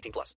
18 plus.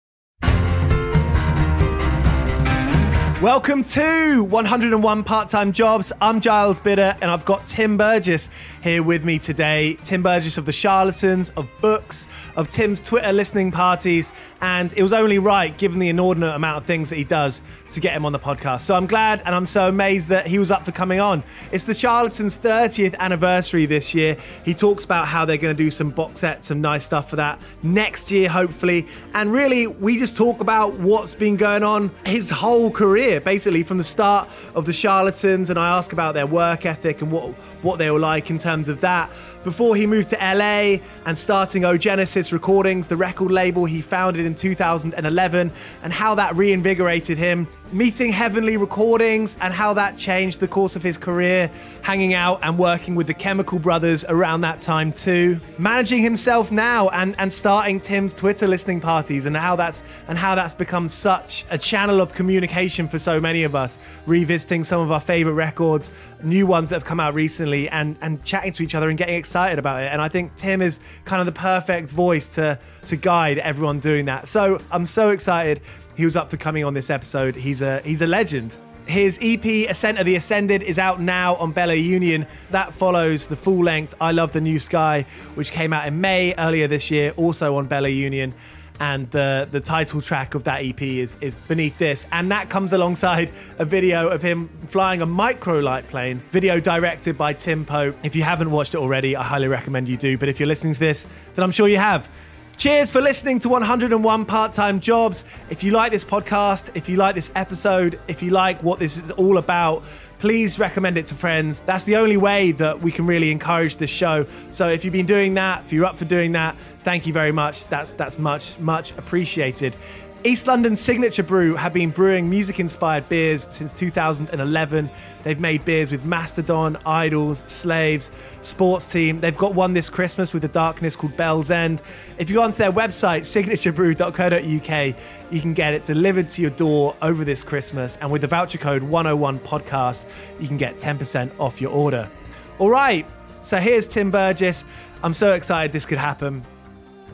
Welcome to 101 Part Time Jobs. I'm Giles Bidder, and I've got Tim Burgess here with me today. Tim Burgess of The Charlatans, of books, of Tim's Twitter listening parties, and it was only right, given the inordinate amount of things that he does, to get him on the podcast. So I'm glad and I'm so amazed that he was up for coming on. It's The Charlatans' 30th anniversary this year. He talks about how they're going to do some box sets, some nice stuff for that next year, hopefully. And really, we just talk about what's been going on his whole career, basically from the start of The Charlatans, and I ask about their work ethic and what what they were like in terms of that. Before he moved to LA and starting O Genesis Recordings, the record label he founded in 2011, and how that reinvigorated him, meeting Heavenly Recordings, and how that changed the course of his career, hanging out and working with the Chemical Brothers around that time too, managing himself now and, and starting Tim's Twitter listening parties, and how that's and how that's become such a channel of communication for so many of us, revisiting some of our favorite records, new ones that have come out recently, and and chatting to each other and getting excited about it. And I think Tim is kind of the perfect voice to to guide everyone doing that. So I'm so excited. He was up for coming on this episode. He's a he's a legend. His EP Ascent of the Ascended is out now on Bella Union. That follows the full length I Love the New Sky, which came out in May earlier this year, also on Bella Union. And the, the title track of that EP is, is Beneath This. And that comes alongside a video of him flying a micro light plane, video directed by Tim Pope. If you haven't watched it already, I highly recommend you do. But if you're listening to this, then I'm sure you have. Cheers for listening to 101 Part Time Jobs. If you like this podcast, if you like this episode, if you like what this is all about, please recommend it to friends. That's the only way that we can really encourage this show. So if you've been doing that, if you're up for doing that, thank you very much. That's that's much much appreciated. East London's signature brew have been brewing music inspired beers since 2011. They've made beers with Mastodon, IDLES, Slaves, Sports Team. They've got one this Christmas with the darkness called Bell's End. If you go onto their website, signaturebrew.co.uk, you can get it delivered to your door over this Christmas. And with the voucher code 101 podcast, you can get 10% off your order. All right, so here's Tim Burgess. I'm so excited this could happen.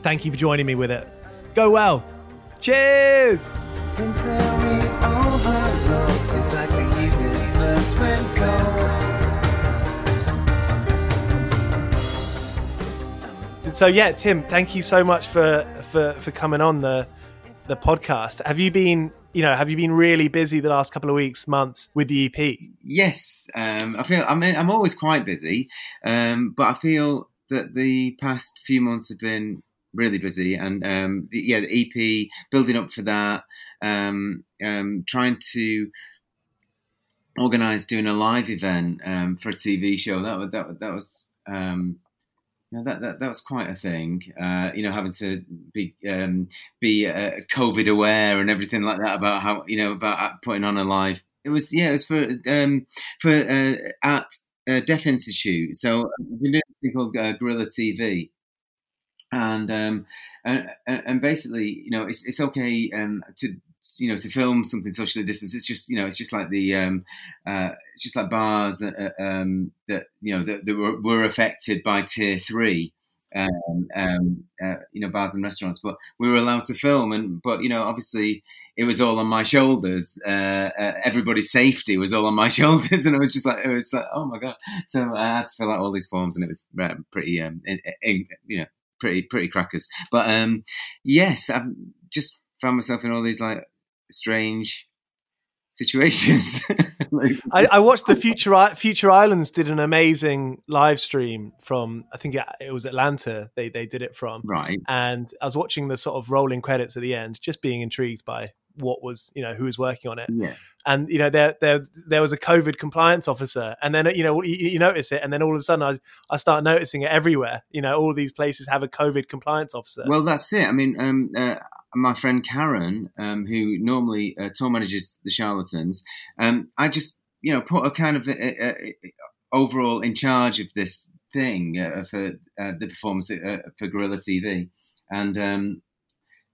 Thank you for joining me with it. Go well. Cheers! Sincerely overlooked. Seems like the universe went cold. So yeah, Tim, thank you so much for for for coming on the the podcast. Have you been, you know, have you been really busy the last couple of weeks, months with the EP? Yes, um, I feel. I mean, I'm always quite busy, um, but I feel that the past few months have been really busy, and um, the, yeah, the EP building up for that, um, um, trying to organise doing a live event um, for a TV show. That was that, that was. Um, you know, that, that that was quite a thing. Uh, you know, having to be um, be uh, COVID aware and everything like that about how you know about putting on a live. It was yeah, it was for um, for uh, at uh, Deaf Institute. So we're doing something called uh, Guerrilla TV, and um, and, and basically, you know, it's it's okay um, to you know to film something socially distanced. It's just you know, it's just like the um, uh, just like bars uh, um, that you know that, that were, were affected by tier three. Um, um, uh, you know, bars and restaurants, but we were allowed to film, and but you know, obviously, it was all on my shoulders. Uh, uh, everybody's safety was all on my shoulders, and it was just like it was like, oh my god! So I had to fill out all these forms, and it was uh, pretty, um, in, in, you know, pretty pretty crackers. But um, yes, I've just found myself in all these like strange situations. like, I, I watched the Future Future Islands did an amazing live stream from I think it, it was Atlanta. They they did it from right. and I was watching the sort of rolling credits at the end, just being intrigued by what was you know who was working on it. Yeah. and you know there there there was a COVID compliance officer, and then you know you, you notice it, and then all of a sudden I I start noticing it everywhere. You know, all these places have a COVID compliance officer. Well, that's it. I mean, um, uh, my friend Karen, um, who normally uh, tour manages the Charlatans, um, I just you know put a kind of a, a, a, overall in charge of this thing uh, for uh, the performance uh, for Gorilla TV, and um,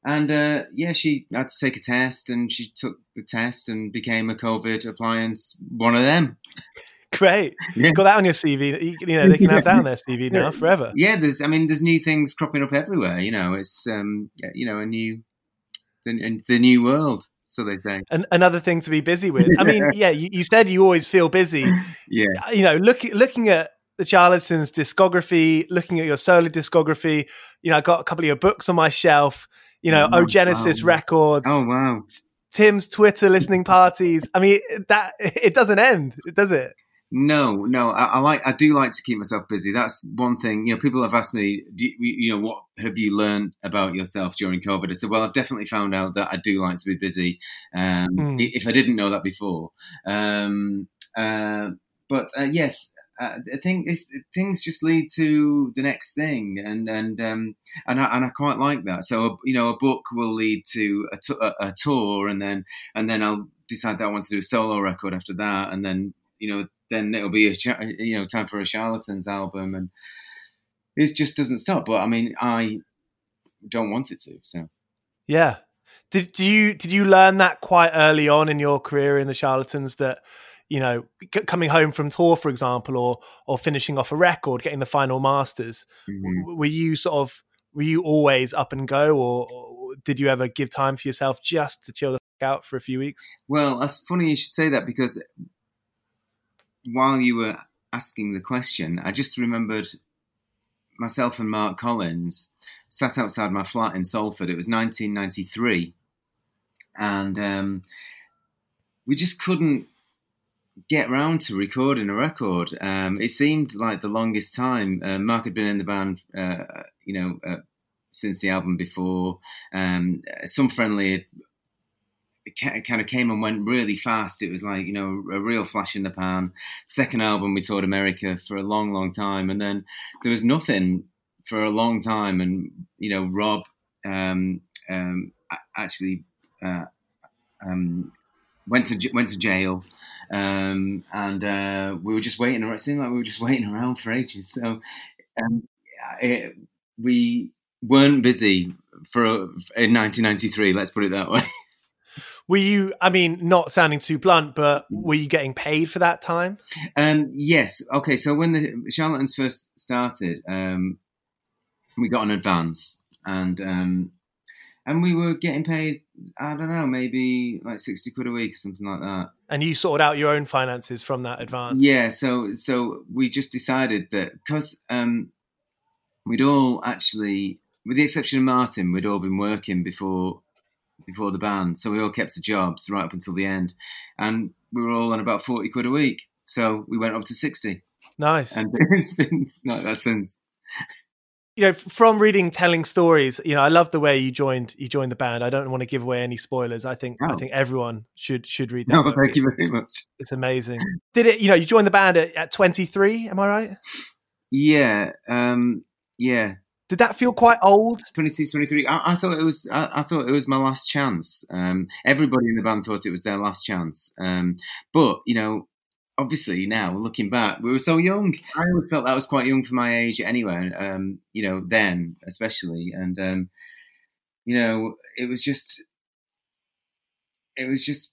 and uh, yeah, she had to take a test, and she took the test and became a COVID appliance one of them. Great, Yeah. got that on your CV. You, know they can have that on their CV now forever. Yeah, there's I mean, there's new things cropping up everywhere. You know, it's um, you know a new the, the new world, so they say. And another thing to be busy with. I mean, yeah, you, you said you always feel busy. Yeah, you know, looking looking at the Charlatans discography, looking at your solo discography, you know, I got a couple of your books on my shelf. You know, Oh, Oh Genesis wow. Records, Oh wow. Tim's Twitter listening parties. I mean, that it doesn't end, does it? No, no. I, I like. I do like to keep myself busy. That's one thing. You know, people have asked me, do you, you know, what have you learned about yourself during COVID? I said, well, I've definitely found out that I do like to be busy. Um, Mm. If I didn't know that before, um, uh, but uh, yes, uh, I think things just lead to the next thing, and and um, and I, and I quite like that. So you know, a book will lead to a, t- a tour, and then and then I'll decide that I want to do a solo record after that, and then you know then it'll be a cha- you know time for a charlatans album and it just doesn't stop but i mean i don't want it to so Yeah. Did do you did you learn that quite early on in your career in the Charlatans that you know c- coming home from tour, for example, or or finishing off a record, getting the final masters? Mhm. were you sort of were you always up and go or, or did you ever give time for yourself just to chill the f- out for a few weeks well that's funny you should say that because while you were asking the question i just remembered myself and mark collins sat outside my flat in salford it was 1993 and um, we just couldn't get round to recording a record. Um, it seemed like the longest time. Uh, Mark had been in the band, uh, you know, uh, since the album before. Um, some friendly kind of came and went really fast. It was like you know a real flash in the pan. Second album, we toured America for a long, long time, and then there was nothing for a long time. And you know, Rob um, um, actually uh, um, went to went to jail, um, and uh, we were just waiting. Around. It seemed like we were just waiting around for ages. So um, it, we weren't busy for in 1993. Let's put it that way. Were you, I mean, not sounding too blunt, but were you getting paid for that time? Um, yes. Okay. So when the Charlatans first started, um, we got an advance, and um, and we were getting paid. I don't know, maybe like sixty quid a week or something like that. And you sorted out your own finances from that advance. Yeah. So so we just decided that because um, we'd all actually, with the exception of Martin, we'd all been working before before the band, so we all kept the jobs right up until the end, and we were all on about forty quid a week. So we went up to sixty, Nice. and it's been like that since. You know, from reading telling stories, you know, I love the way you joined you joined the band. I don't want to give away any spoilers. I think I think everyone should should read that. No, book. thank you It's- very much. It's amazing. Did it? You know, you joined the band at, at 23. Am I right? Yeah, um, yeah. Did that feel quite old? 22, 23. I, I thought it was. I, I thought it was my last chance. Um, everybody in the band thought it was their last chance. Um, but you know, obviously now looking back, we were so young. I always felt that was quite young for my age anyway. Um, you know, then especially, and um, you know, it was just. It was just.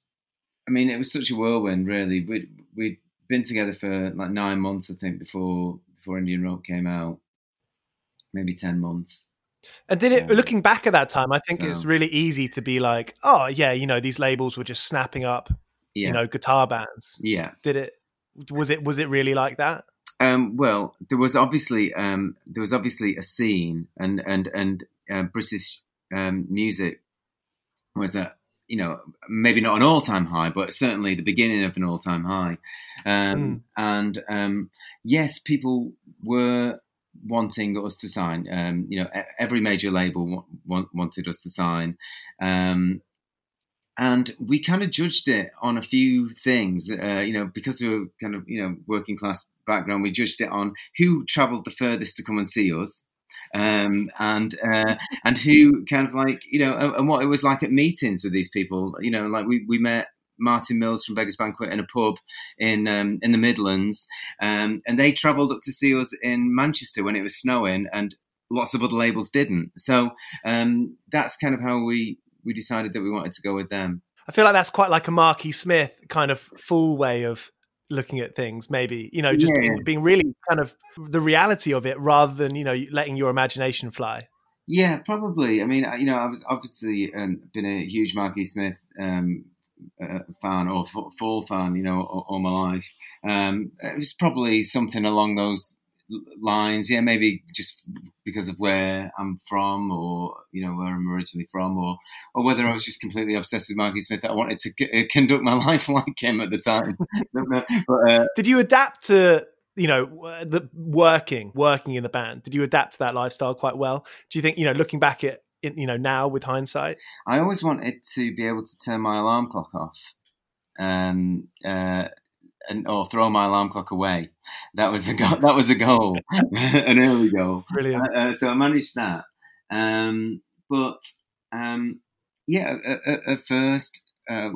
I mean, it was such a whirlwind. Really, we we'd been together for like nine months, I think, before before Indian Rope came out. Maybe ten months. And did it? Yeah. Looking back at that time, I think it's really easy to be like, oh yeah, you know, these labels were just snapping up, Yeah, you know, guitar bands. yeah. Did it? Was it? Was it really like that? Um, well, there was obviously um, there was obviously a scene, and and and uh, British um, music was a you know maybe not an all time high, but certainly the beginning of an all time high. Um, And um, yes, people were wanting us to sign. Um, you know, every major label wa- wanted us to sign. Um, and we kind of judged it on a few things, uh, you know, because we were kind of, you know, working class background. We judged it on who travelled the furthest to come and see us, um, and uh, and who kind of like, you know, and, and what it was like at meetings with these people. You know, like we we met Martin Mills from Beggars Banquet in a pub in um, in the Midlands, um, and they travelled up to see us in Manchester when it was snowing, and lots of other labels didn't. So um, that's kind of how we we decided that we wanted to go with them. I feel like that's quite like a Marky Smith kind of Fall way of looking at things. Maybe you know, just Yeah. being, being really kind of the reality of it, rather than you know letting your imagination fly. Yeah, probably. I mean, you know, I was obviously um, been a huge Marky Smith um, uh, fan or f- Fall fan, you know, all, all my life. Um, it was probably something along those lines. Yeah, maybe just because of where I'm from, or you know, where I'm originally from, or or whether I was just completely obsessed with Marky Smith that I wanted to c- uh, conduct my life like him at the time. But uh, Did you adapt to you know the working working in the band? Did you adapt to that lifestyle quite well? Do you think you know looking back at it, you know now with hindsight? I always wanted to be able to turn my alarm clock off, um, uh, and or throw my alarm clock away. That was a goal. That was a goal, an early goal. Brilliant. Uh, uh, so I managed that, um, but um, yeah, at, at, at first, uh,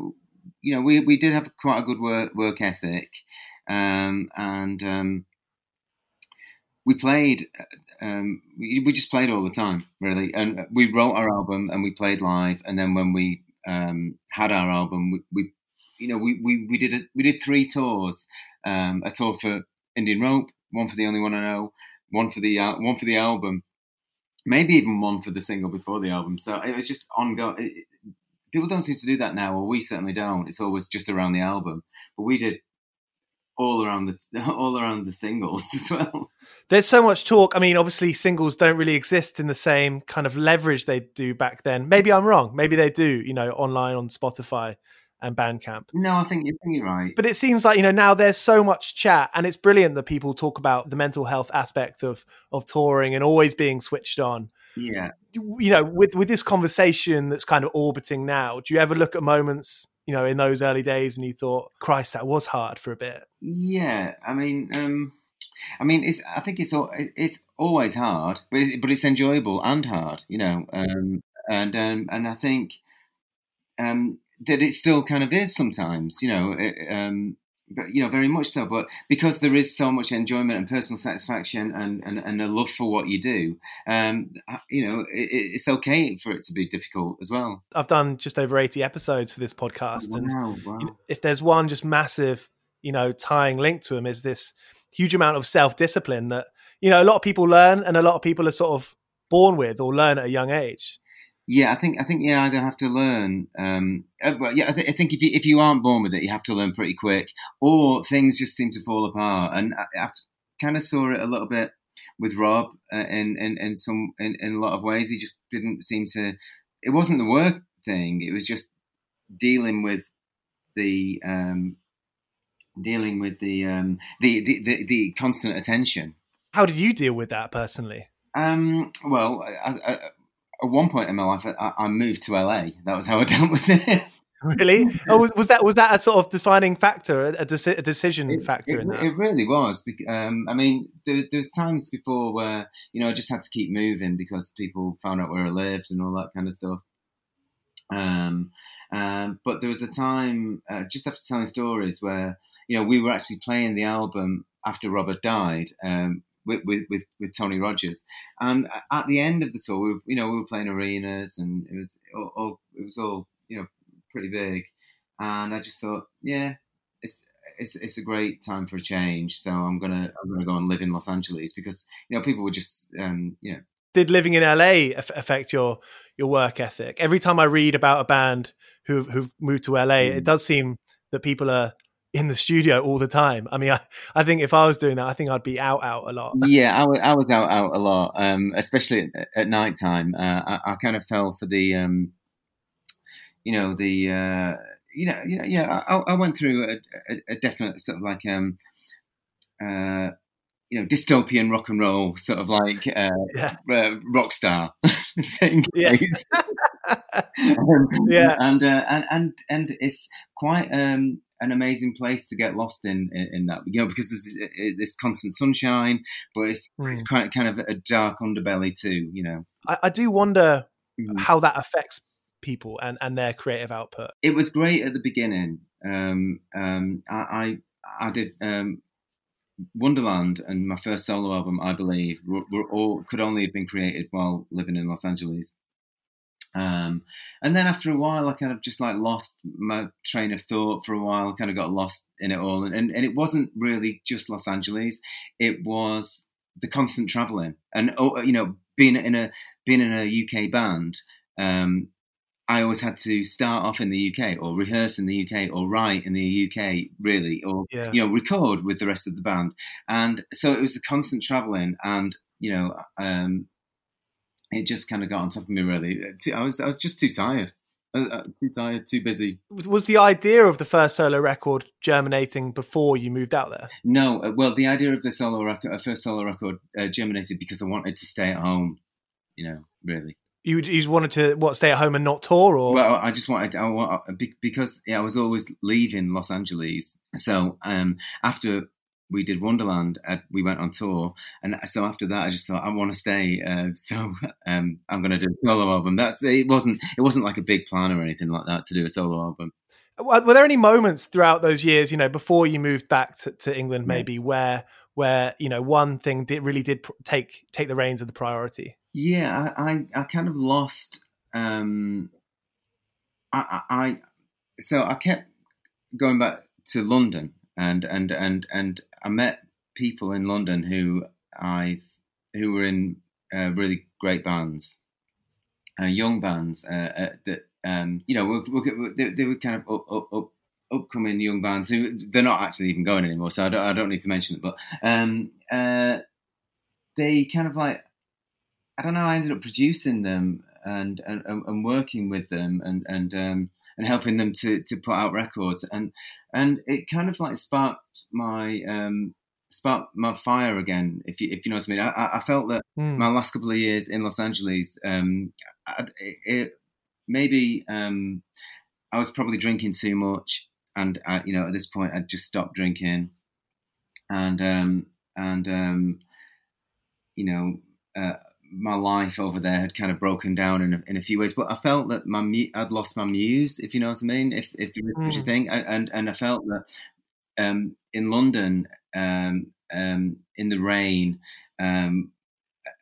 you know, we we did have quite a good work work ethic, um, and um, we played. Um, we, we just played all the time, really, and we wrote our album and we played live, and then when we um, had our album, we, we you know, we, we, we did a, we did three tours, um, a tour for Indian Rope, one for the Only One I Know, one for the uh, one for the album, maybe even one for the single before the album. So it was just ongoing. It, it- people don't seem to do that now, or we certainly don't. It's always just around the album, but we did all around the all around the singles as well. There's so much talk. I mean, obviously, singles don't really exist in the same kind of leverage they do back then. Maybe I'm wrong. Maybe they do. You know, online on Spotify and Bandcamp. No, I think, you're right. But it seems like you know now there's so much chat, and it's brilliant that people talk about the mental health aspects of of touring and always being switched on. Yeah. you know, with with this conversation that's kind of orbiting now, do you ever look at moments, you know, in those early days and you thought, Christ, that was hard for a bit? Yeah, I mean, um, I mean, it's. I think it's it's always hard, but it's, but it's enjoyable and hard, you know. Um, and um, and I think um, that it still kind of is sometimes, you know. it- um, but you know, very much so. But because there is so much enjoyment and personal satisfaction and, and, and a love for what you do, um, you know, it, it's okay for it to be difficult as well. I've done just over 80 episodes for this podcast. And Wow, wow. you know, if there's one just massive, you know, tying link to them is this huge amount of self discipline that, you know, a lot of people learn and a lot of people are sort of born with or learn at a young age. Yeah, I think I think you either have to learn. Um, uh, well, yeah, I, th- I think if you if you aren't born with it, you have to learn pretty quick, or things just seem to fall apart. And I, I kind of saw it a little bit with Rob uh, in, in in some in, in a lot of ways. He just didn't seem to. It wasn't the work thing. It was just dealing with the um, dealing with the, um, the, the the the constant attention. How did you deal with that personally? Um, well, I, I, at one point in my life, I, I moved to LA. That was how I dealt with it. Really? oh, was, was that was that a sort of defining factor, a, deci- a decision It, factor it, in that? it really was. Um, I mean, there, was times before where you know I just had to keep moving because people found out where I lived and all that kind of stuff. Um, um, but there was a time uh, just after telling stories where you know we were actually playing the album after Robert died. Um, with, with, with, with Tony Rogers, and at the end of the tour, we were, you know, we were playing arenas, and it was all, all it was all you know pretty big, and I just thought, yeah, it's it's it's a great time for a change. So I'm gonna I'm gonna go and live in Los Angeles because you know people were just um, you know Did living in LA affect your your work ethic? Every time I read about a band who've who've moved to LA, Mm. it does seem that people are in the studio all the time. I mean, I, I think if I was doing that, I think I'd be out out a lot. yeah I was out out a lot, um, especially at, at night time. Uh, I, I kind of fell for the um, you know the uh, you know you know yeah I, I went through a, a, a definite sort of like um, uh, you know dystopian rock and roll sort of like uh, Yeah. uh, rock star thing. Yeah. Um, Yeah. and, uh, and and and it's quite um, an amazing place to get lost in, in in that you know because there's this constant sunshine, but it's it's Mm. kind of, kind of a dark underbelly too. You know, I, I do wonder Mhm. how that affects people and, and their creative output. it was great at the beginning. Um, um, I, I I did um, Wonderland and my first solo album, I believe, were, were all could only have been created while living in Los Angeles. Um, and then after a while, I kind of just like lost my train of thought for a while. Kind of got lost in it all, and and, and it wasn't really just Los Angeles. It was the constant traveling, and oh, you know, being in a being in a UK band. Um, I always had to start off in the UK or rehearse in the UK or write in the UK, really, or Yeah. you know, record with the rest of the band. And so it was the constant traveling, and you know, um, it just kind of got on top of me. Really, I was I was just too tired, uh, uh, too tired, too busy. Was- the idea of the first solo record germinating before you moved out there? No, uh, well, the idea of the solo record, first solo record, uh, germinated because I wanted to stay at home. You know, really. You, you just wanted to what stay at home and not tour, or Well, I just wanted, I because yeah, I was always leaving Los Angeles. So um, after we did Wonderland, uh, we went on tour, and so after that, I just thought I want to stay. Uh, so um, I'm going to do a solo album. That's it. wasn't it wasn't like a big plan or anything like that to do a solo album. were there any moments throughout those years, you know, before you moved back to, to England, Yeah. maybe where where you know one thing did really did pr- take take the reins of the priority? Yeah, I, I, I kind of lost. Um, I, I, I, so I kept going back to London, and and and and I met people in London who I who were in uh, really great bands, uh, young bands uh, uh, that um, you know were, were, they, they were kind of up, up, up, upcoming young bands who they're not actually even going anymore. So I don't, I don't need to mention it, but um, uh, they kind of like I don't know. I ended up producing them and and, and working with them and and um, and helping them to, to put out records and and it kind of like sparked my um, sparked my fire again. If you if you know what I mean, I, I- felt that Mm. my last couple of years in Los Angeles, um, I, it, it maybe um, I was probably drinking too much, and I, you know at this point I'd just stopped drinking, and um, and um, you know. Uh, my life over there had kind of broken down in a, in a few ways, but I felt that my mu- I'd lost my muse, if you know what I mean, if if there is such a Mm. thing, and and, and I felt that um, in London, um, um, in the rain, um,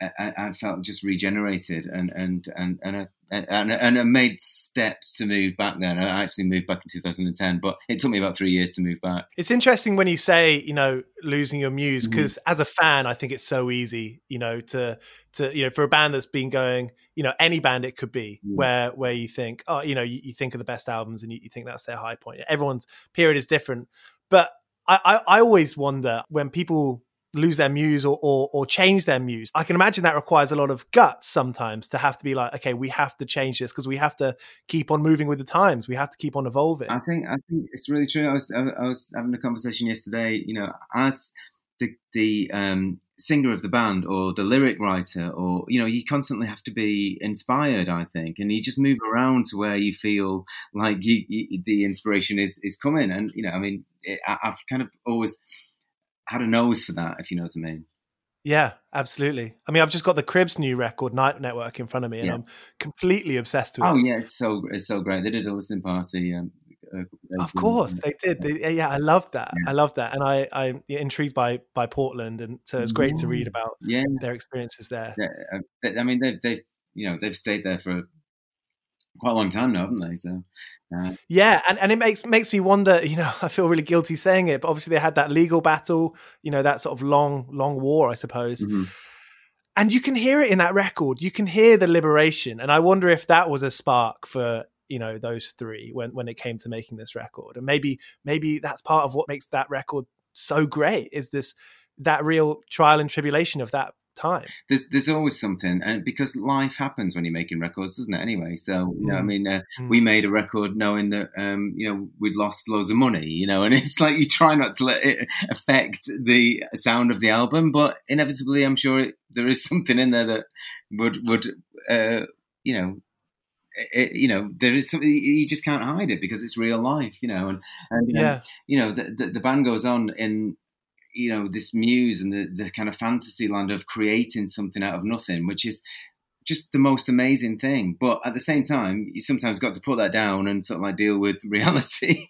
I, I I felt just regenerated, and and and and I, and, and I made steps to move back then. I actually moved back in 2010, but it took me about three years to move back. It's interesting when you say, you know, losing your muse, mm-hmm. because as a fan, I think it's so easy, you know, to to you know, for a band that's been going, you know, any band it could be, Yeah. where where you think, oh, you know, you, you think of the best albums and you, you think that's their high point. Everyone's period is different, but I I, I always wonder when people lose their muse or, or or change their muse. I can imagine that requires a lot of guts sometimes to have to be like, okay, we have to change this because we have to keep on moving with the times. We have to keep on evolving. I think I think it's really true. I was I, I was having a conversation yesterday. You know, as the the um, singer of the band or the lyric writer, or you know, you constantly have to be inspired. I think, and you just move around to where you feel like you, you, the inspiration is is coming. And you know, I mean, it, I, I've kind of always had a nose for that, if you know what I mean. Yeah, absolutely. I mean, I've just got the Cribs new record, Night Network, in front of me, and Yeah. I'm completely obsessed with Oh it. Oh yeah, it's so it's so great. They did a listening party. Um, days Of course, they did. They, yeah, yeah, I love that. Yeah. I love that, and I, I'm intrigued by by Portland, and so it's great to read about Yeah, their experiences there. yeah, uh, I mean, they've, they've, you know, they've stayed there for quite a long time now, haven't they? So, uh, Yeah, and, and it makes makes me wonder. You know, I feel really guilty saying it, but obviously they had that legal battle. You know, that sort of long long war, I suppose. mhm. and you can hear it in that record you can hear the liberation and i wonder if that was a spark for you know those three when when it came to making this record and maybe maybe that's part of what makes that record so great is this that real trial and tribulation of that time there's there's always something, and because life happens when you're making records, doesn't it? Anyway, so you know, I Mm. mean, uh, Mm. we made a record knowing that um, you know we'd lost loads of money, you know, and it's like you try not to let it affect the sound of the album, but inevitably, I'm sure it, there is something in there that would would uh, you know. It, you know, there is something you just can't hide it because it's real life, you know, and, and um, yeah you know, the, the, the band goes on in, you know, this muse and the, the kind of fantasy land of creating something out of nothing, which is just the most amazing thing. But at the same time, you sometimes got to put that down and sort of like deal with reality.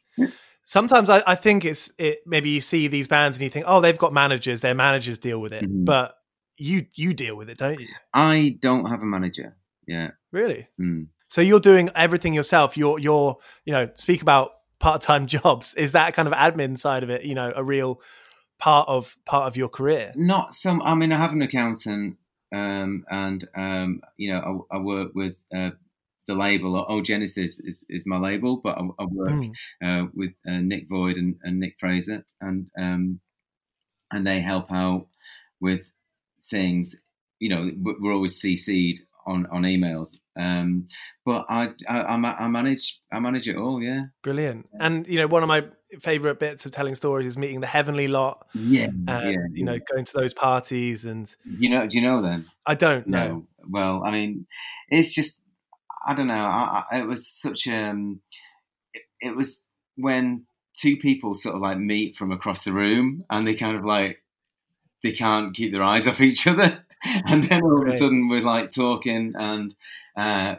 sometimes I, I think it's it maybe you see these bands and you think oh they've got managers their managers deal with it Mhm. but you you deal with it don't you I don't have a manager. Yeah. really Mm. So you're doing everything yourself. You're you're you know speak about part time jobs. Is that kind of admin side of it? You know, a real part of part of your career. Not some. I mean, I have an accountant, um, and um, you know, I, I work with uh, the label. Oh, Genesis is, is my label, but I, I work Mm. uh, with uh, Nick Void and, and Nick Fraser, and um, and they help out with things. You know, we- we're always CC'd on on emails, um, but I I I manage I manage it all. Yeah, Brilliant. And you know, one of my favorite bits of telling stories is meeting the heavenly lot yeah, and yeah. you know going to those parties. And you know, do you know them? I don't know. No. Well, I mean, it's just I don't know. I, I, it was such um, it, it was when two people sort of like meet from across the room, and they kind of like they can't keep their eyes off each other, and then all of a sudden we're like talking, and uh,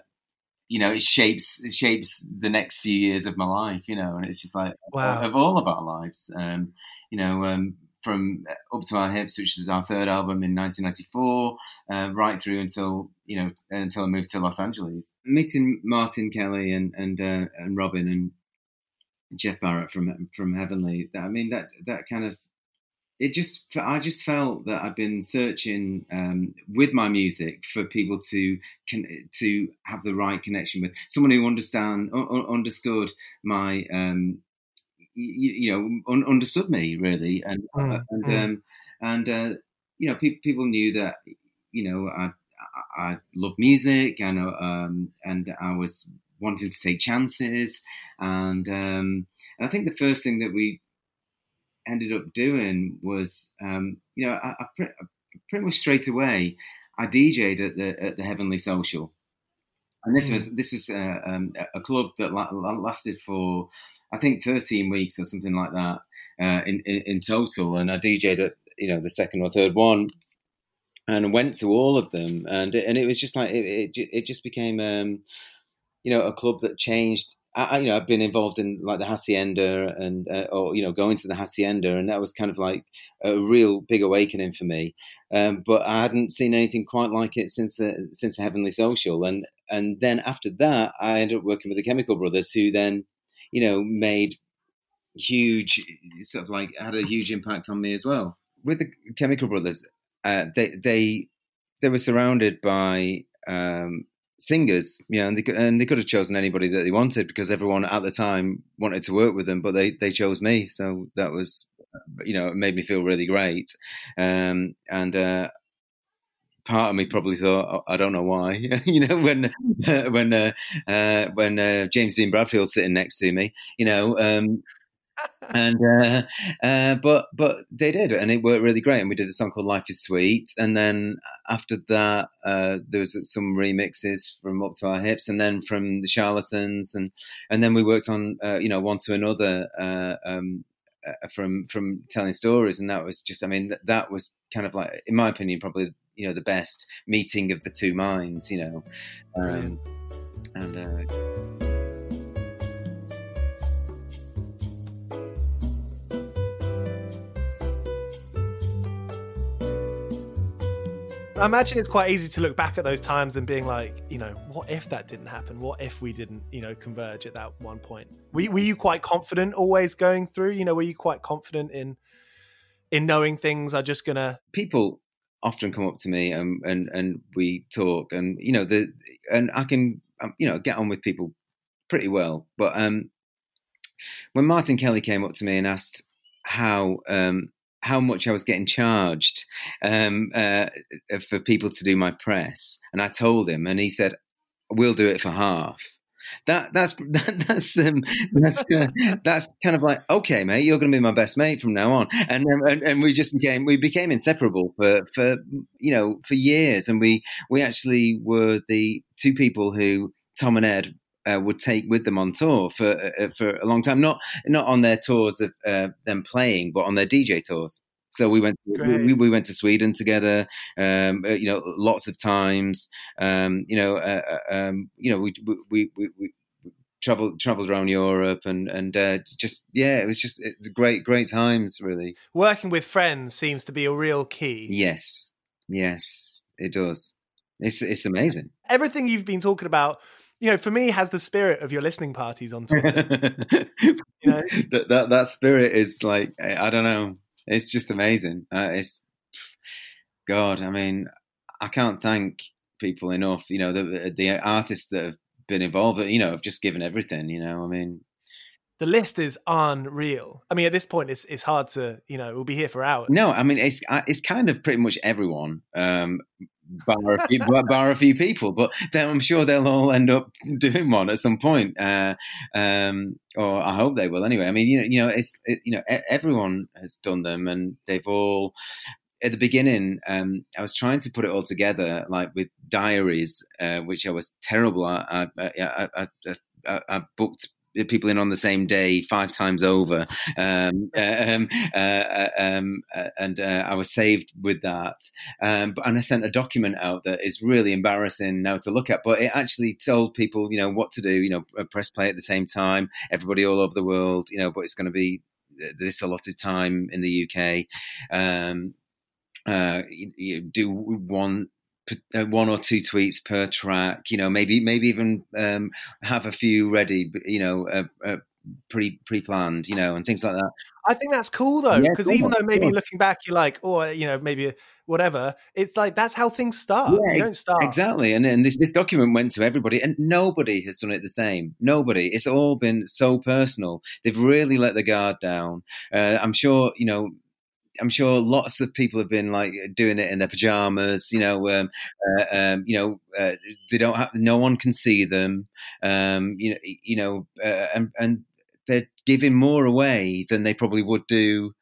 you know, it shapes it shapes the next few years of my life, you know, and it's just like Wow. of all of our lives, um, you know. Um, from up to our hips, which is our third album in 1994, uh, right through until you know until I moved to Los Angeles. Meeting Martin Kelly and and uh, and Robin and Jeff Barrett from from Heavenly. I mean that that kind of it just I just felt that I've been searching um, with my music for people to con- to have the right connection with someone who understand un- un- understood my um, you, you know un- understood me really and Mm, and mm. um, and uh, you know pe- people knew that you know I I, I love music and uh, um, and I was wanting to take chances and um, and I think the first thing that we ended up doing was, um, you know, I, I, pre- pretty much straight away, I DJ'd at the at the Heavenly Social, and this Mm. was this was uh, um, a club that la- la- lasted for I think 13 weeks or something like that uh, in, in in total, and I DJ'd at you know the second or third one, and went to all of them, and it, and it was just like it it, it just became um, you know a club that changed. I, you know, I've been involved in like the hacienda and uh, or you know going to the hacienda, and that was kind of like a real big awakening for me. Um, but I hadn't seen anything quite like it since uh, since Heavenly Social, and and then after that, I ended up working with the Chemical Brothers, who then you know made huge sort of like had a huge impact on me as well. With the Chemical Brothers, uh, they they they were surrounded by um, singers, you know, and they could- and they could have chosen anybody that they wanted because everyone at the time wanted to work with them, but they they chose me, so that was you know it made me feel really great, um, and. Uh, Part of me probably thought, "Oh, I don't know why, you know, when when uh, uh, when uh, James Dean Bradfield's sitting next to me, you know, um, and uh, uh, but but they did, and it worked really great. And we did a song called "Life Is Sweet," and then after that, uh, there was some remixes from "Up to Our Hips," and then from the Charlatans, and and then we worked on uh, you know one to another. Uh, um, uh, from from telling stories, and that was just, I mean, that, that was kind of like, in my opinion, probably you know the best meeting of the two minds, you know, um, and I imagine it's quite easy to look back at those times and being like, you know, what if that didn't happen? What if we didn't, you know, converge at that one point? Were were you quite confident always going through? You know, were you quite confident in in knowing things are just gonna? people often come up to me and and and we talk and you know the and I can um, you know get on with people pretty well but um when Martin Kelly came up to me and asked how um how much I was getting charged um uh, for people to do my press. And I told him and he said we'll do it for half. That that's that, that's um, that's uh, that's kind of like okay, mate, you're going to be my best mate from now on, and, um, and and we just became we became inseparable for for you know for years, and we we actually were the two people who Tom and Ed. Uh, would take with them on tour for uh, for a long time, not not on their tours of uh, them playing, but on their DJ tours. So we went we, we went to Sweden together, um, uh, you know, lots of times. Um, you know, uh, uh, um, you know, we we we, we traveled traveled around Europe and and uh, just yeah, it was just it's great great times really. Working with friends seems to be a real key. Yes, yes, it does. It's it's amazing. Everything you've been talking about, you know, for me has the spirit of your listening parties on Twitter. you know, that, that that spirit is like I don't know. It's just amazing. Uh, it's God. I mean, I can't thank people enough. You know, the the artists that have been involved. You know, have just given everything. You know, I mean, the list is unreal. I mean, at this point, it's it's hard to, you know, we'll be here for hours. no, I mean it's uh, it's kind of pretty much everyone. Um, bar a few, bar- a few people, but I'm sure they'll all end up doing one at some point. Uh, um, or I hope they will. Anyway, I mean, you know, you know, it's it, you know, everyone has done them, and they've all. At the beginning, um, I was trying to put it all together, like with diaries, uh, which I was terrible at. I, I, I, I booked people in on the same day five times over, um, um, uh, uh, um, uh, and uh, I was saved with that. Um, but, and I sent a document out that is really embarrassing now to look at, but it actually told people, you know, what to do. You know, press play at the same time. Everybody all over the world, you know, but it's going to be this allotted time in the UK. Um, uh, you, you do one one or two tweets per track. You know, maybe maybe even um, have a few ready. You know, uh, uh, pre pre planned. You know, and things like that. I think that's cool though, because go even though maybe looking back, you're like, oh, you know, maybe whatever. It's like that's how things start. Yeah, you don't start Exactly, and and this this document went to everybody, and nobody has done it the same. Nobody. It's all been so personal. They've really let the guard down. Uh, I'm sure you know. I'm sure lots of people have been like doing it in their pajamas. You know, um, uh, um, you know, uh, they don't have. No one can see them. Um, you know, you know, uh, and and they're giving more away than they probably would do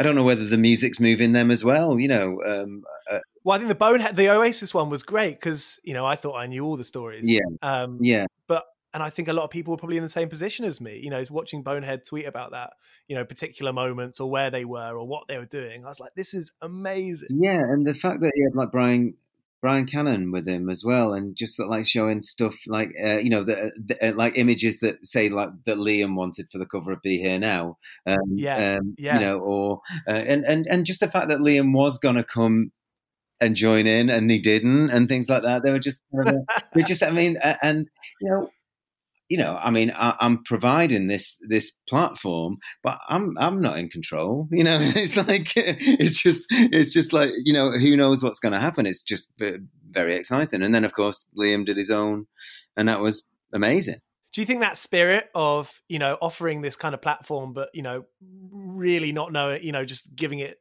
I don't know whether the music's moving them as well. You know, um, uh, Well, I think the Bonehead, the Oasis one was great because you know I thought I knew all the stories. Yeah. Um, yeah, but and I think a lot of people were probably in the same position as me. You know, is watching Bonehead tweet about that, you know, particular moments or where they were or what they were doing. I was like, this is amazing. yeah, and the fact that he had like Brian Brian Cannon with him as well, and just like showing stuff like uh, you know the, the uh, like images that say like that Liam wanted for the cover of Be Here Now, um, Yeah, um, yeah. you know, or uh, and and and just the fact that Liam was gonna come and join in and he didn't and things like that. They were just they just I mean, and you know. You know, I mean, I, I'm providing this this platform, but I'm I'm not in control. You know, it's like it's just it's just like you know, who knows what's going to happen? It's just very exciting. And then, of course, Liam did his own, and that was amazing. Do you think that spirit of you know offering this kind of platform, but you know really not knowing, you know, just giving it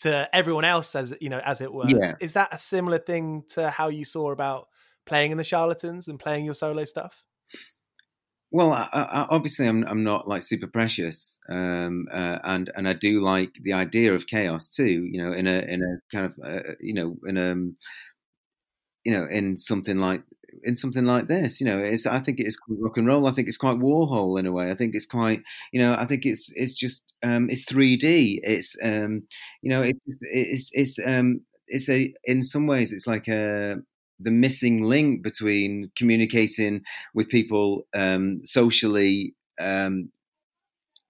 to everyone else as you know, as it were, Yeah. is that a similar thing to how you saw about playing in the Charlatans and playing your solo stuff? Well, I, I, obviously, I'm I'm not like super precious, um, uh, and and I do like the idea of chaos too. You know, in a in a kind of uh, you know in a you know in something like in something like this. You know, it's I think it is rock and roll. I think it's quite Warhol in a way. I think it's quite you know I think it's it's just um, it's 3D. It's um, you know it's it's it's um, it's a in some ways it's like a the missing link between communicating with people um, socially um,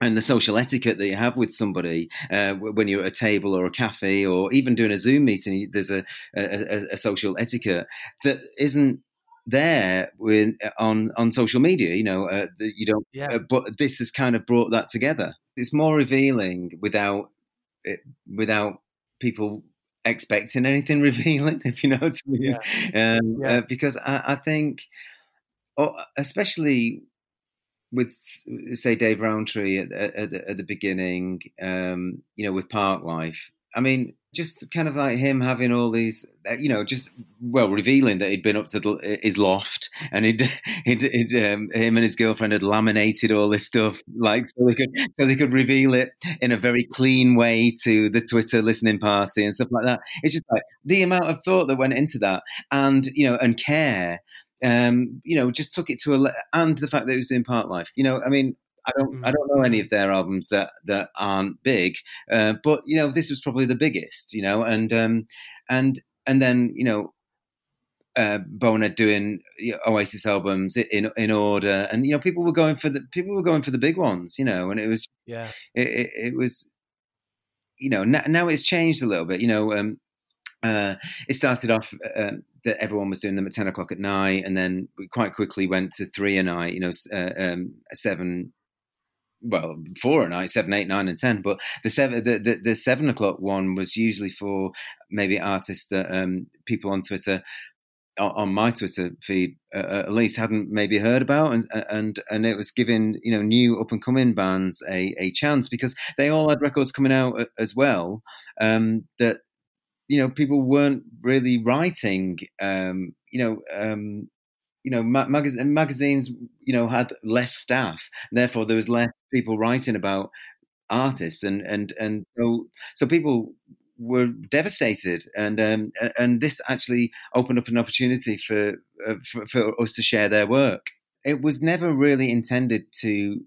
and the social etiquette that you have with somebody uh, when you're at a table or a cafe or even doing a Zoom meeting. There's a, a, a social etiquette that isn't there with on on social media. You know, uh, you don't. Yeah. Uh, but this has kind of brought that together. It's more revealing without it, without people expecting anything revealing, if you know what I mean. Um, Yeah. uh, because I, I think, oh, especially with say Dave Rowntree at, at, at the beginning, um, you know, with Parklife. I mean, just kind of like him having all these, uh, you know, just well revealing that he'd been up to the, his loft and he'd, he'd, he'd um, him and his girlfriend had laminated all this stuff, like so they could so they could reveal it in a very clean way to the Twitter listening party and stuff like that. It's just like the amount of thought that went into that, and you know, and care um, you know, just took it to a and the fact that it was doing Parklife. You know, I mean, I don't, I don't know any of their albums that that aren't big, uh, but you know, this was probably the biggest. You know, and um, and and then you know. Uh, Bonehead doing Oasis albums in in order, and you know people were going for the people were going for the big ones, you know, and it was Yeah. it, it, it was you know now, now it's changed a little bit you know um, uh, it started off uh, that everyone was doing them at 10 o'clock at night and then we quite quickly went to three a night you know uh, um, seven well four a night seven eight nine and ten but the seven the, the, the seven o'clock one was usually for maybe artists that um, people on twitter on on my Twitter feed, uh, at least hadn't maybe heard about, and and and it was giving you know new up and coming bands a, a chance because they all had records coming out as well um, that you know people weren't really writing. Um, you know. Um, you know, ma- magaz- magazines, you know, had less staff. Therefore, there was less people writing about artists, and and and so so people were devastated, and um, and this actually opened up an opportunity for, uh, for for us to share their work. It was never really intended to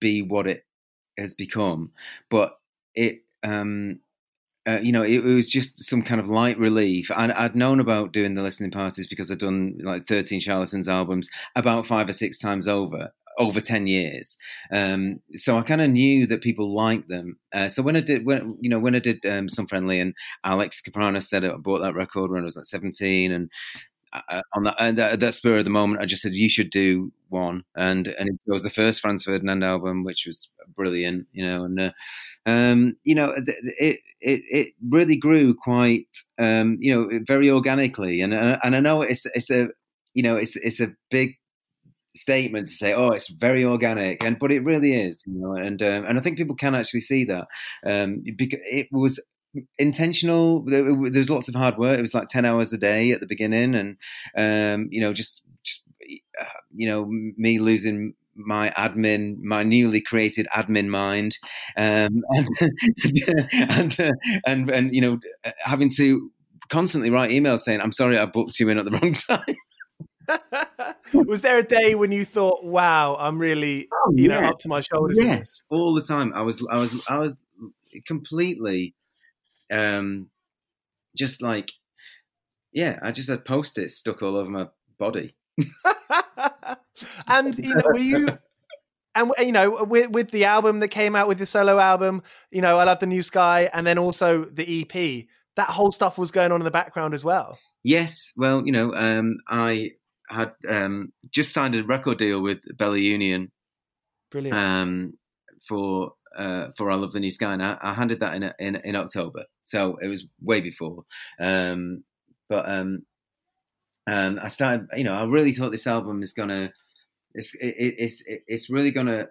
be what it has become, but it. Um, uh, you know, it, it was just some kind of light relief. And I'd known about doing the listening parties because I'd done like 13 Charlatans albums about five or six times over, over 10 years. Um, so I kind of knew that people liked them. Uh, so when I did, when, you know, when I did um, Some Friendly and Alex Kapranos said I bought that record when I was like 17 and uh, on that, uh, that, that spur of the moment, I just said you should do one, and and it was the first Franz Ferdinand album, which was brilliant, you know, and uh, um, you know, it it it really grew quite, um, you know, very organically, and uh, and I know it's it's a you know it's it's a big statement to say, oh, it's very organic, and but it really is, you know, and um, and I think people can actually see that um, because it was intentional. There, was lots of hard work. It was like ten hours a day at the beginning, and um, you know, just just uh, you know, me losing my admin, my newly created admin mind, um, and, and, uh, and and you know having to constantly write emails saying, "I'm sorry, I booked you in at the wrong time." was there a day when you thought, "Wow, I'm really, Oh, you know, up to my shoulders"? Yes, all the time. I was, I was, I was completely, um, just like, yeah. I just had post-its stuck all over my body. and you know, were you? And you know, with with the album that came out with the solo album, you know, I love the new sky, and then also the EP. That whole stuff was going on in the background as well. Yes, well, you know, um, I had um, just signed a record deal with Bella Union Brilliant. um, for uh, for I Love the New Sky, and I, I handed that in, in in October, so it was way before. Um, but um, and I started, you know, I really thought this album is gonna, it's it, it's it, it's really gonna.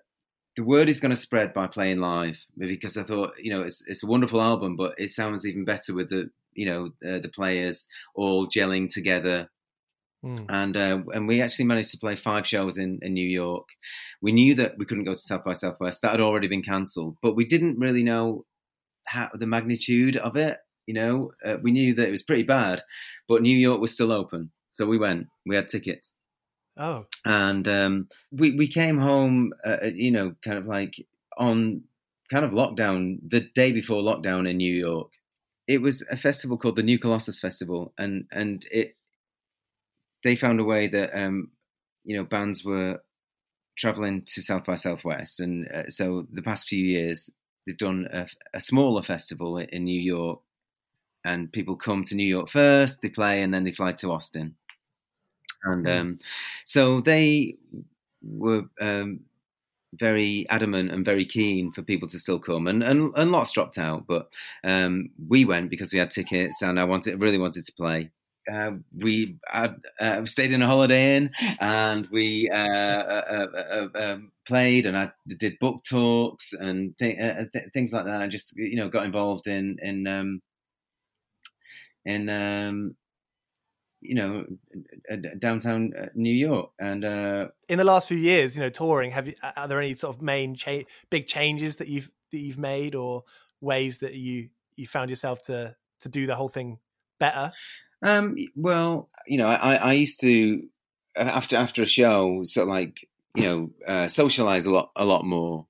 The word is to spread by playing live because I thought, you know, it's it's a wonderful album, but it sounds even better with the, you know, uh, the players all gelling together Mm. and uh, and we actually managed to play five shows in, in New York. We knew that we couldn't go to South by Southwest; that had already been cancelled. But we didn't really know how the magnitude of it. You know, uh, we knew that it was pretty bad, but New York was still open, so we went. We had tickets, Oh, and um, we we came home. Uh, you know, kind of like on kind of lockdown the day before lockdown in New York. It was a festival called the New Colossus Festival, and and it they found a way that um, you know bands were traveling to South by Southwest, and uh, so the past few years they've done a, a smaller festival in New York, and people come to New York first, they play, and then they fly to Austin, and Mm. um, so they were. Um, very adamant and very keen for people to still come, and and, and lots dropped out. But um, we went because we had tickets, and I wanted really wanted to play. Uh, we had, uh, stayed in a Holiday Inn, and we uh, uh, uh, uh, um, played, and I did book talks and th- uh, th- things like that. I just you know got involved in in um, in um, you know uh, downtown uh, New York, and uh, in the last few years, you know, touring, have you? Are there any sort of main cha- big changes that you've that you've made, or ways that you you found yourself to to do the whole thing better? Um, well, you know, I, I used to uh, after after a show, sort of like you know, uh, socialize a lot a lot more.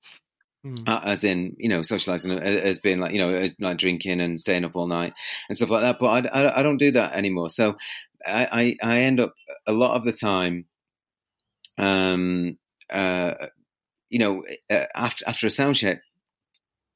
Mm. Uh, as in, you know, socializing as being like, you know, as like drinking and staying up all night and stuff like that. But I, I, I don't do that anymore. So I, I, I end up a lot of the time, um, uh, you know, uh, after after a sound check,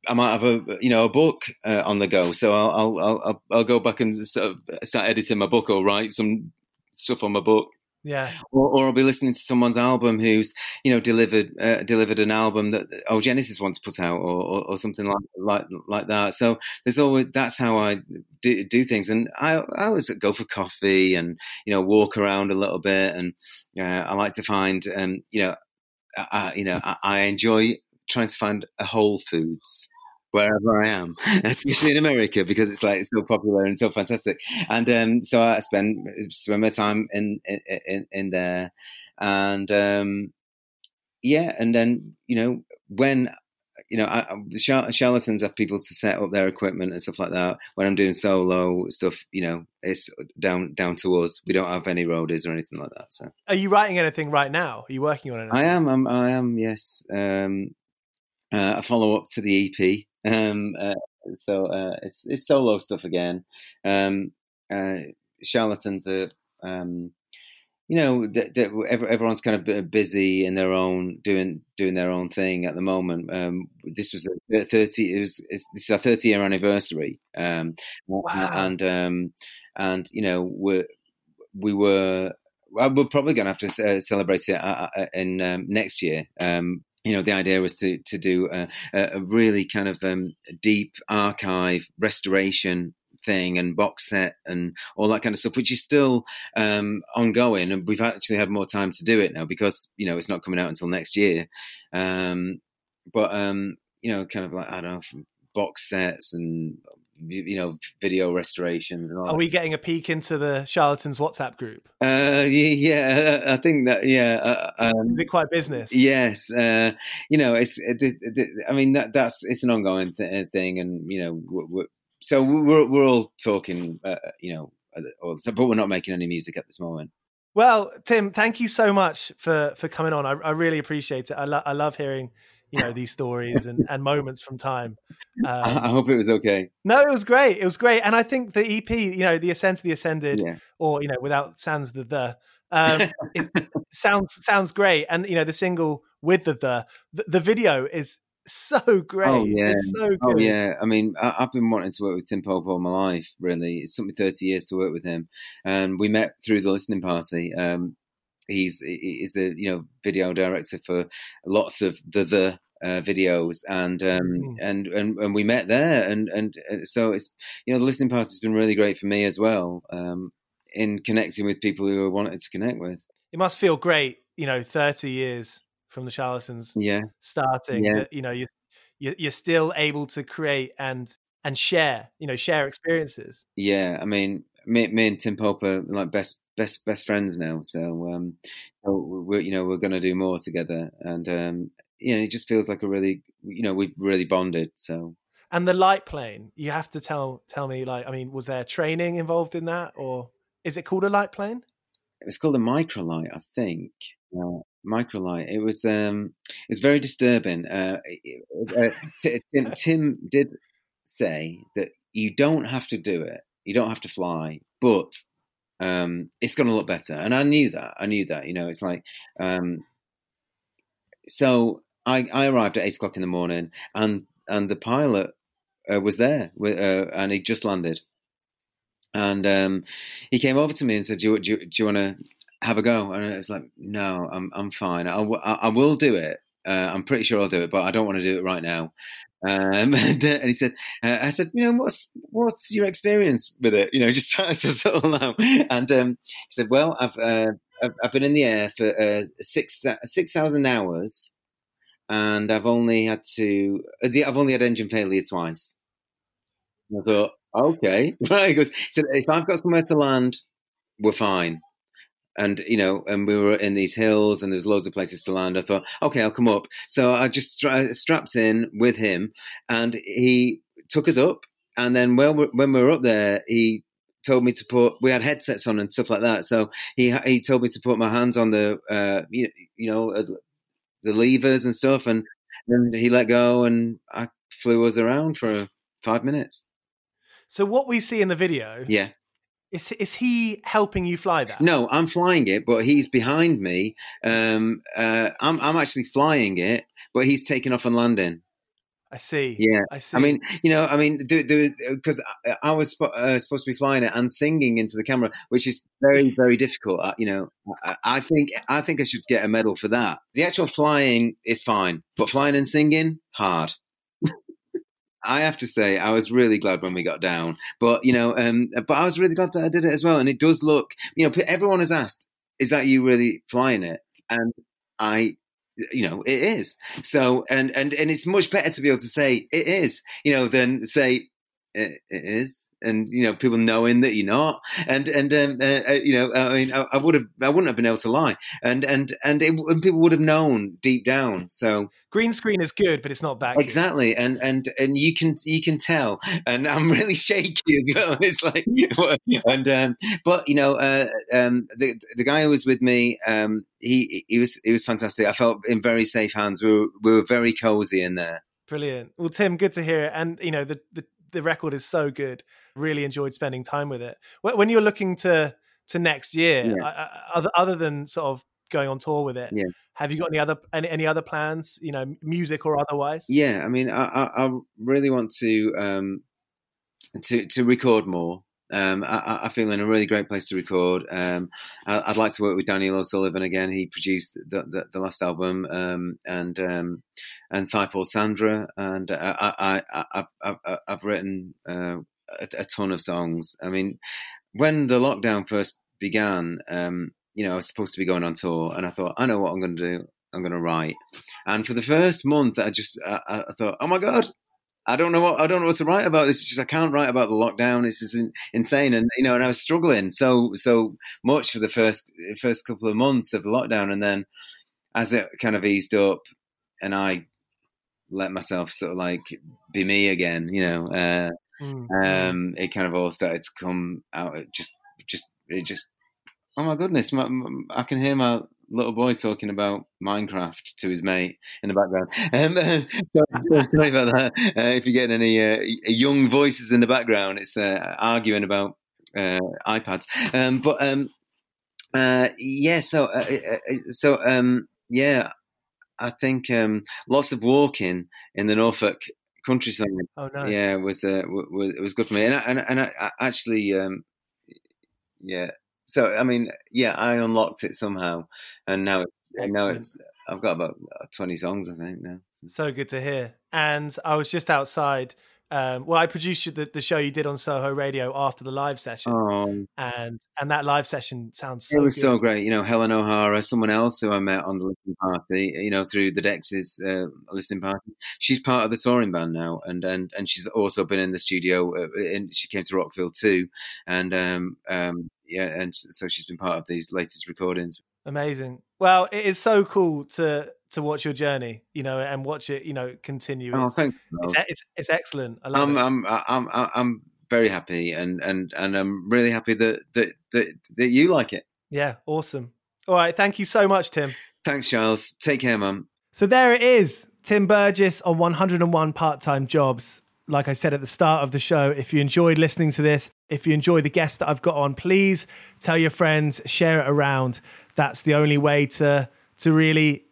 I might have a you know a book uh, on the go, so I'll I'll I'll, I'll go back and sort of start editing my book or write some stuff on my book, Yeah, or, or I'll be listening to someone's album who's you know delivered uh, delivered an album that oh Genesis wants to put out or, or, or something like like like that. So there's always that's how I do, do things, and I I always go for coffee and you know walk around a little bit, and uh, I like to find um you know I, you know I, I enjoy trying to find a Whole Foods wherever I am, especially in America because it's like so popular and so fantastic. And um, so I spend spend my time in in in, there, and um, yeah, and then you know when. You know, I, char- charlatans have people to set up their equipment and stuff like that. When I'm doing solo stuff, you know, it's down down to us. We don't have any roadies or anything like that. So are you writing anything right now? Are you working on anything? I am. I'm, I am. Yes. Um, uh, a follow up to the EP. Um, uh, so uh, it's it's solo stuff again. Um, uh, charlatans are. Um, you know, th- th- everyone's kind of busy in their own doing doing their own thing at the moment. Um, this was a thirty. It was it's, this is our thirty year anniversary. Um, Wow. and um, and you know we we were well, we're probably going to have to uh, celebrate it uh, uh, in um, next year. Um, you know, the idea was to to do a, a really kind of um, deep archive restoration thing and box set and all that kind of stuff, which is still um, ongoing. And we've actually had more time to do it now because you know it's not coming out until next year. Um, but um, you know, kind of like I don't know, box sets and you know video restorations and all. Are that. we getting a peek into the charlatans WhatsApp group? Uh, yeah, yeah, I think that. Yeah, uh, um, Is it quite business? Yes, uh, you know, it's. It, it, it- I mean, that that's it's an ongoing th- thing, and you know, we're, we're, so we're we're all talking, uh, you know, uh, all the but we're not making any music at this moment. Well, Tim, thank you so much for for coming on. I, I really appreciate it. I, lo- I love hearing you know these stories and, and moments from time. I, I Um, hope it was okay. no, it was great. It was great, and I think the EP, you know, the Ascent to the Ascended, Yeah, or you know, without sans the the, um, it sounds sounds great. And you know, the single with the the the, the video is so great. Oh yeah. It's so good. Oh yeah, I mean, I, I've been wanting to work with Tim Pope all my life. Really, it took me thirty years to work with him, and we met through the listening party. Um, he's he's the you know video director for lots of the the uh, videos, and um, Mm. and and and we met there, and and so it's you know the listening party has been really great for me as well. Um, in connecting with people who I wanted to connect with. It must feel great, you know, thirty years from the charlatans Yeah, starting. Yeah. That you know you you're, you're still able to create and and share, you know, share experiences. yeah. I mean, me, me and Tim Pope are like best best best friends now. So, um, so we're you know we're going to do more together, and um, you know it just feels like a really you know we've really bonded. So And the light plane, you have to tell tell me, like, I mean, was there training involved in that, or is it called a light plane? it was called a microlight, I think. Uh, microlight. It was um, it was very disturbing. Uh, uh, Tim, Tim did say that you don't have to do it. You don't have to fly, but um, it's going to look better. And I knew that. I knew that. You know, it's like um, so. I, I arrived at eight o'clock in the morning, and and the pilot uh, was there, uh, and he just landed. And um, he came over to me and said, "Do you, do you, do you want to have a go?" And I was like, "No, I'm I'm fine. I- I will do it. Uh, I'm pretty sure I'll do it, but I don't want to do it right now." Um, and, uh, and he said, uh, "I said, you know, what's what's your experience with it? You know, just trying to settle now." And um, he said, "Well, I've uh, I've, I've been in the air for uh, six six thousand hours." And I've only had to, uh, I've only had engine failure twice. And I thought, okay, right. He goes, he said, if I've got somewhere to land, we're fine. And you know, and we were in these hills, and there's loads of places to land. I thought, okay, I'll come up. So I just stra- strapped in with him, and he took us up. And then when we, when we were up there, he told me to put. We had headsets on and stuff like that. So he he told me to put my hands on the uh, you, you know uh, the levers and stuff, and then he let go, and I flew us around for five minutes. So what we see in the video Yeah. Is is he helping you fly that? No, I'm flying it, but he's behind me. Um, uh, I'm I'm actually flying it, but he's taking off and landing. I see. Yeah. I see. I mean, you know, I mean, because I, I was uh, supposed to be flying it and singing into the camera, which is very, very difficult. Uh, you know, I, I think I think I should get a medal for that. The actual flying is fine, but flying and singing hard. I have to say, I was really glad when we got down, but you know, um, but I was really glad that I did it as well. And it does look, you know, everyone has asked, "Is that you really flying it?" And I, you know, it is. So, and and and it's much better to be able to say it is, you know, than say it, it is, and you know, people knowing that you're not. And and um, uh, uh, you know, I mean, I, I would have, I wouldn't have been able to lie, and and and, it, and people would have known deep down. So green screen is good, but it's not that good. exactly, and and and you can you can tell, and I'm really shaky as well. And it's like, and um, but you know, uh, um, the the guy who was with me, um, he he was he was fantastic. I felt in very safe hands. We were we were very cozy in there. Brilliant. Well, Tim, good to hear. it. And you know, the the, the record is so good. Really enjoyed spending time with it. When you're looking to to next year, Yeah. Other other than sort of going on tour with it, Yeah. have you got any other any, any other plans? You know, music or otherwise? Yeah, I mean, I, I, I really want to um, to to record more. Um, I, I- feel in a really great place to record. Um, I, I'd like to work with Daniel O'Sullivan again. He produced the, the, the last album, um, and um, and Sandra, and I, I, I've written uh, a, a ton of songs. I mean, when the lockdown first began, um, you know, I was supposed to be going on tour, and I thought, I know what I'm going to do. I'm going to write. And for the first month, I just I, I thought, oh my god, I don't know what I don't know what to write about. This just I can't write about the lockdown. It's just insane, and you know, and I was struggling so so much for the first first couple of months of the lockdown, and then as it kind of eased up, and I let myself sort of like be me again, you know, uh, Mm. um, it kind of all started to come out. It just just it just oh my goodness, my, my, I can hear my little boy talking about Minecraft to his mate in the background. Um, sorry, sorry about that. Uh, if you're getting any uh, young voices in the background, it's uh, arguing about uh, iPads. Um, but um, uh, yeah, so uh, so um, yeah, I think um, lots of walking in the Norfolk countryside. Oh no. Yeah, was uh, was it was good for me, and I, and, I- and I, I actually, um, yeah. So I mean, yeah, I unlocked it somehow, and now it's now it's I've got about twenty songs, I think now. So good to hear. And I was just outside. Um, well, I produced the, the show you did on Soho Radio after the live session, Oh, and and that live session sounds so it was good. so great. You know, Helen O'Hara, someone else who I met on the listening party, you know, through the Dexys uh, listening party. She's part of the touring band now, and and and she's also been in the studio. Uh, and she came to Rockfield too, and um, um, yeah, and so she's been part of these latest recordings. Amazing. Well, it is so cool to to watch your journey, you know, and watch it, you know, continue. Oh, It's, thanks. it's, it's, it's excellent. I love I'm, it. I'm, I'm, I'm, I'm very happy, and and and I'm really happy that that that, that you like it. yeah, awesome. All right, thank you so much, Tim. Thanks, Charles. Take care, man. So there it is, Tim Burgess on 101 part time jobs. Like I said at the start of the show, if you enjoyed listening to this, if you enjoy the guests that I've got on, please tell your friends, share it around. That's the only way to to really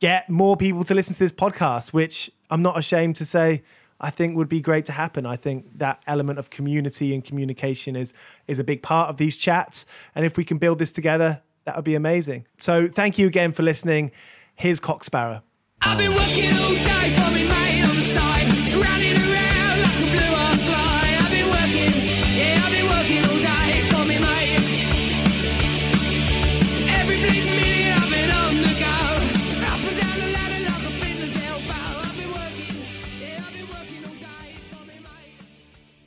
get more people to listen to this podcast, which I'm not ashamed to say I think would be great to happen. I think that element of community and communication is is a big part of these chats. And if we can build this together, that would be amazing. So thank you again for listening. Here's Cock